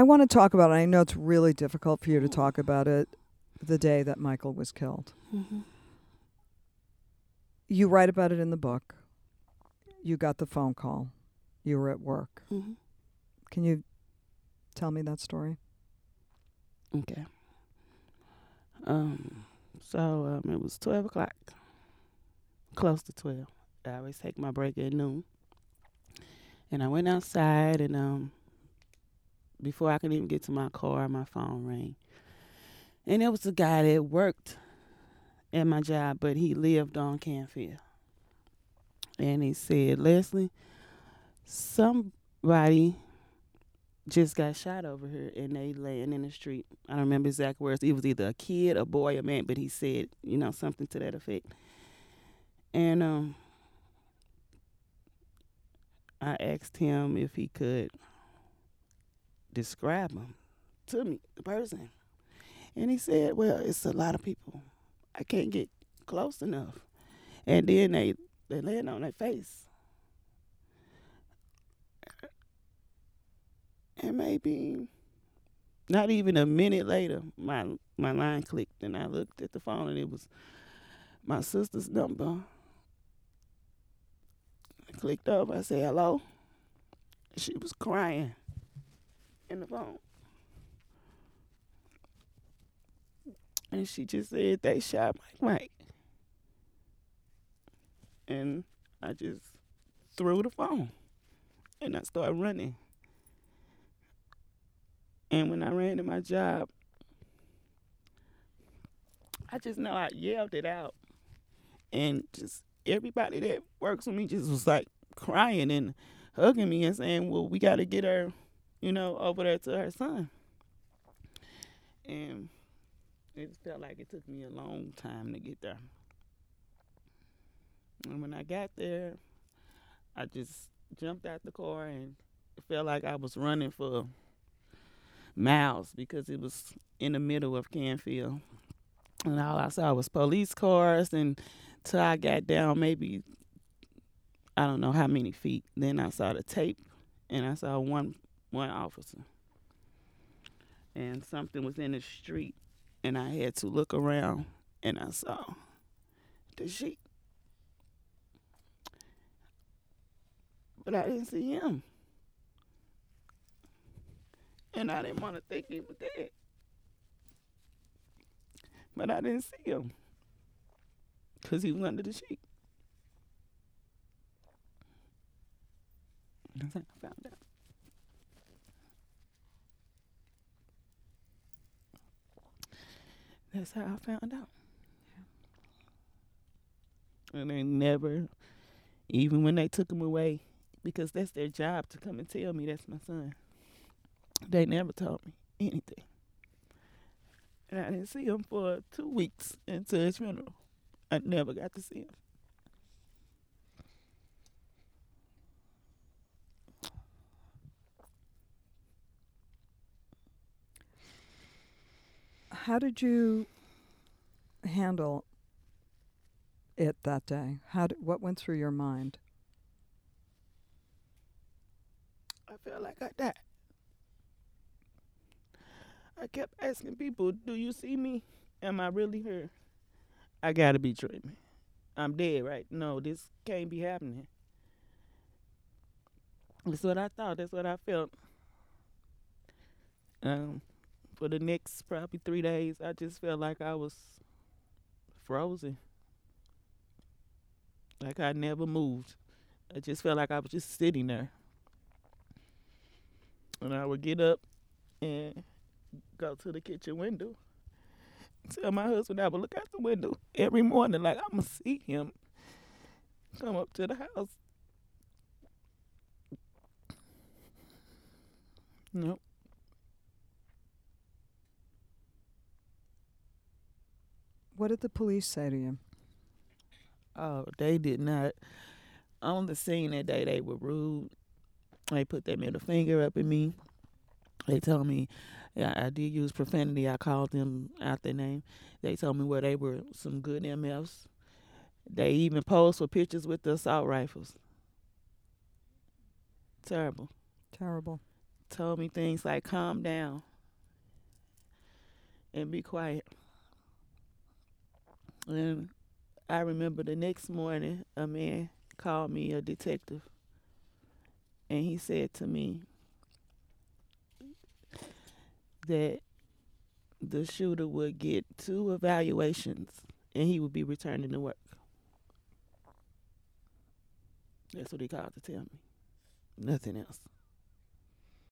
I want to talk about it. I know it's really difficult for you to talk about it the day that Michael was killed. Mm-hmm. You write about it in the book. You got the phone call. You were at work. Mm-hmm. Can you tell me that story? Okay. Um. So um, it was twelve o'clock, close to twelve. I always take my break at noon, and I went outside, and um, before I could even get to my car, my phone rang, and it was a guy that worked at my job, but he lived on Canfield, and he said, Lezley, somebody just got shot over here and they laying in the street. I don't remember exact words. It was either a kid, a boy, a man, but he said, you know, something to that effect. And um I asked him if he could describe him to me, the person. And he said, Well, it's a lot of people. I can't get close enough. And then they they land on their face. And maybe not even a minute later, my my line clicked, and I looked at the phone, and it was my sister's number. I clicked up. I said, "Hello." She was crying in the phone, and she just said they shot Mike Mike, and I just threw the phone, and I started running. And when I ran to my job, I just know I yelled it out. And just everybody that works with me just was like crying and hugging me and saying, Well, we got to get her, you know, over there to her son. And it felt like it took me a long time to get there. And when I got there, I just jumped out the car and it felt like I was running for miles because it was in the middle of Canfield. And all I saw was police cars and till I got down maybe I don't know how many feet. Then I saw the tape and I saw one one officer. And something was in the street and I had to look around and I saw the sheep. But I didn't see him. And I didn't want to think he was dead. But I didn't see him. Because he was under the sheet. That's how I found out. That's how I found out. And they never, even when they took him away, because that's their job to come and tell me that's my son. They never told me anything. And I didn't see him for two weeks until his funeral. I never got to see him. How did you handle it that day? How did, what went through your mind? I felt like I died. I kept asking people, "Do you see me? Am I really here? I gotta be dreaming. I'm dead, right? No, this can't be happening." That's what I thought. That's what I felt. Um, for the next probably three days, I just felt like I was frozen. Like I never moved. I just felt like I was just sitting there. And I would get up and go to the kitchen window. Tell my husband I would look out the window every morning like I'ma see him come up to the house. Nope. What did the police say to you? Oh, they did not. On the scene that day, they were rude. They put their middle finger up at me. They told me yeah, I did use profanity. I called them out their name. They told me where they were some good MFs. They even posed for pictures with the assault rifles. Terrible. Terrible. told me things like calm down and be quiet. And I remember the next morning a man called me a detective and he said to me that the shooter would get two evaluations and he would be returning to work. That's what he called to tell me. Nothing else.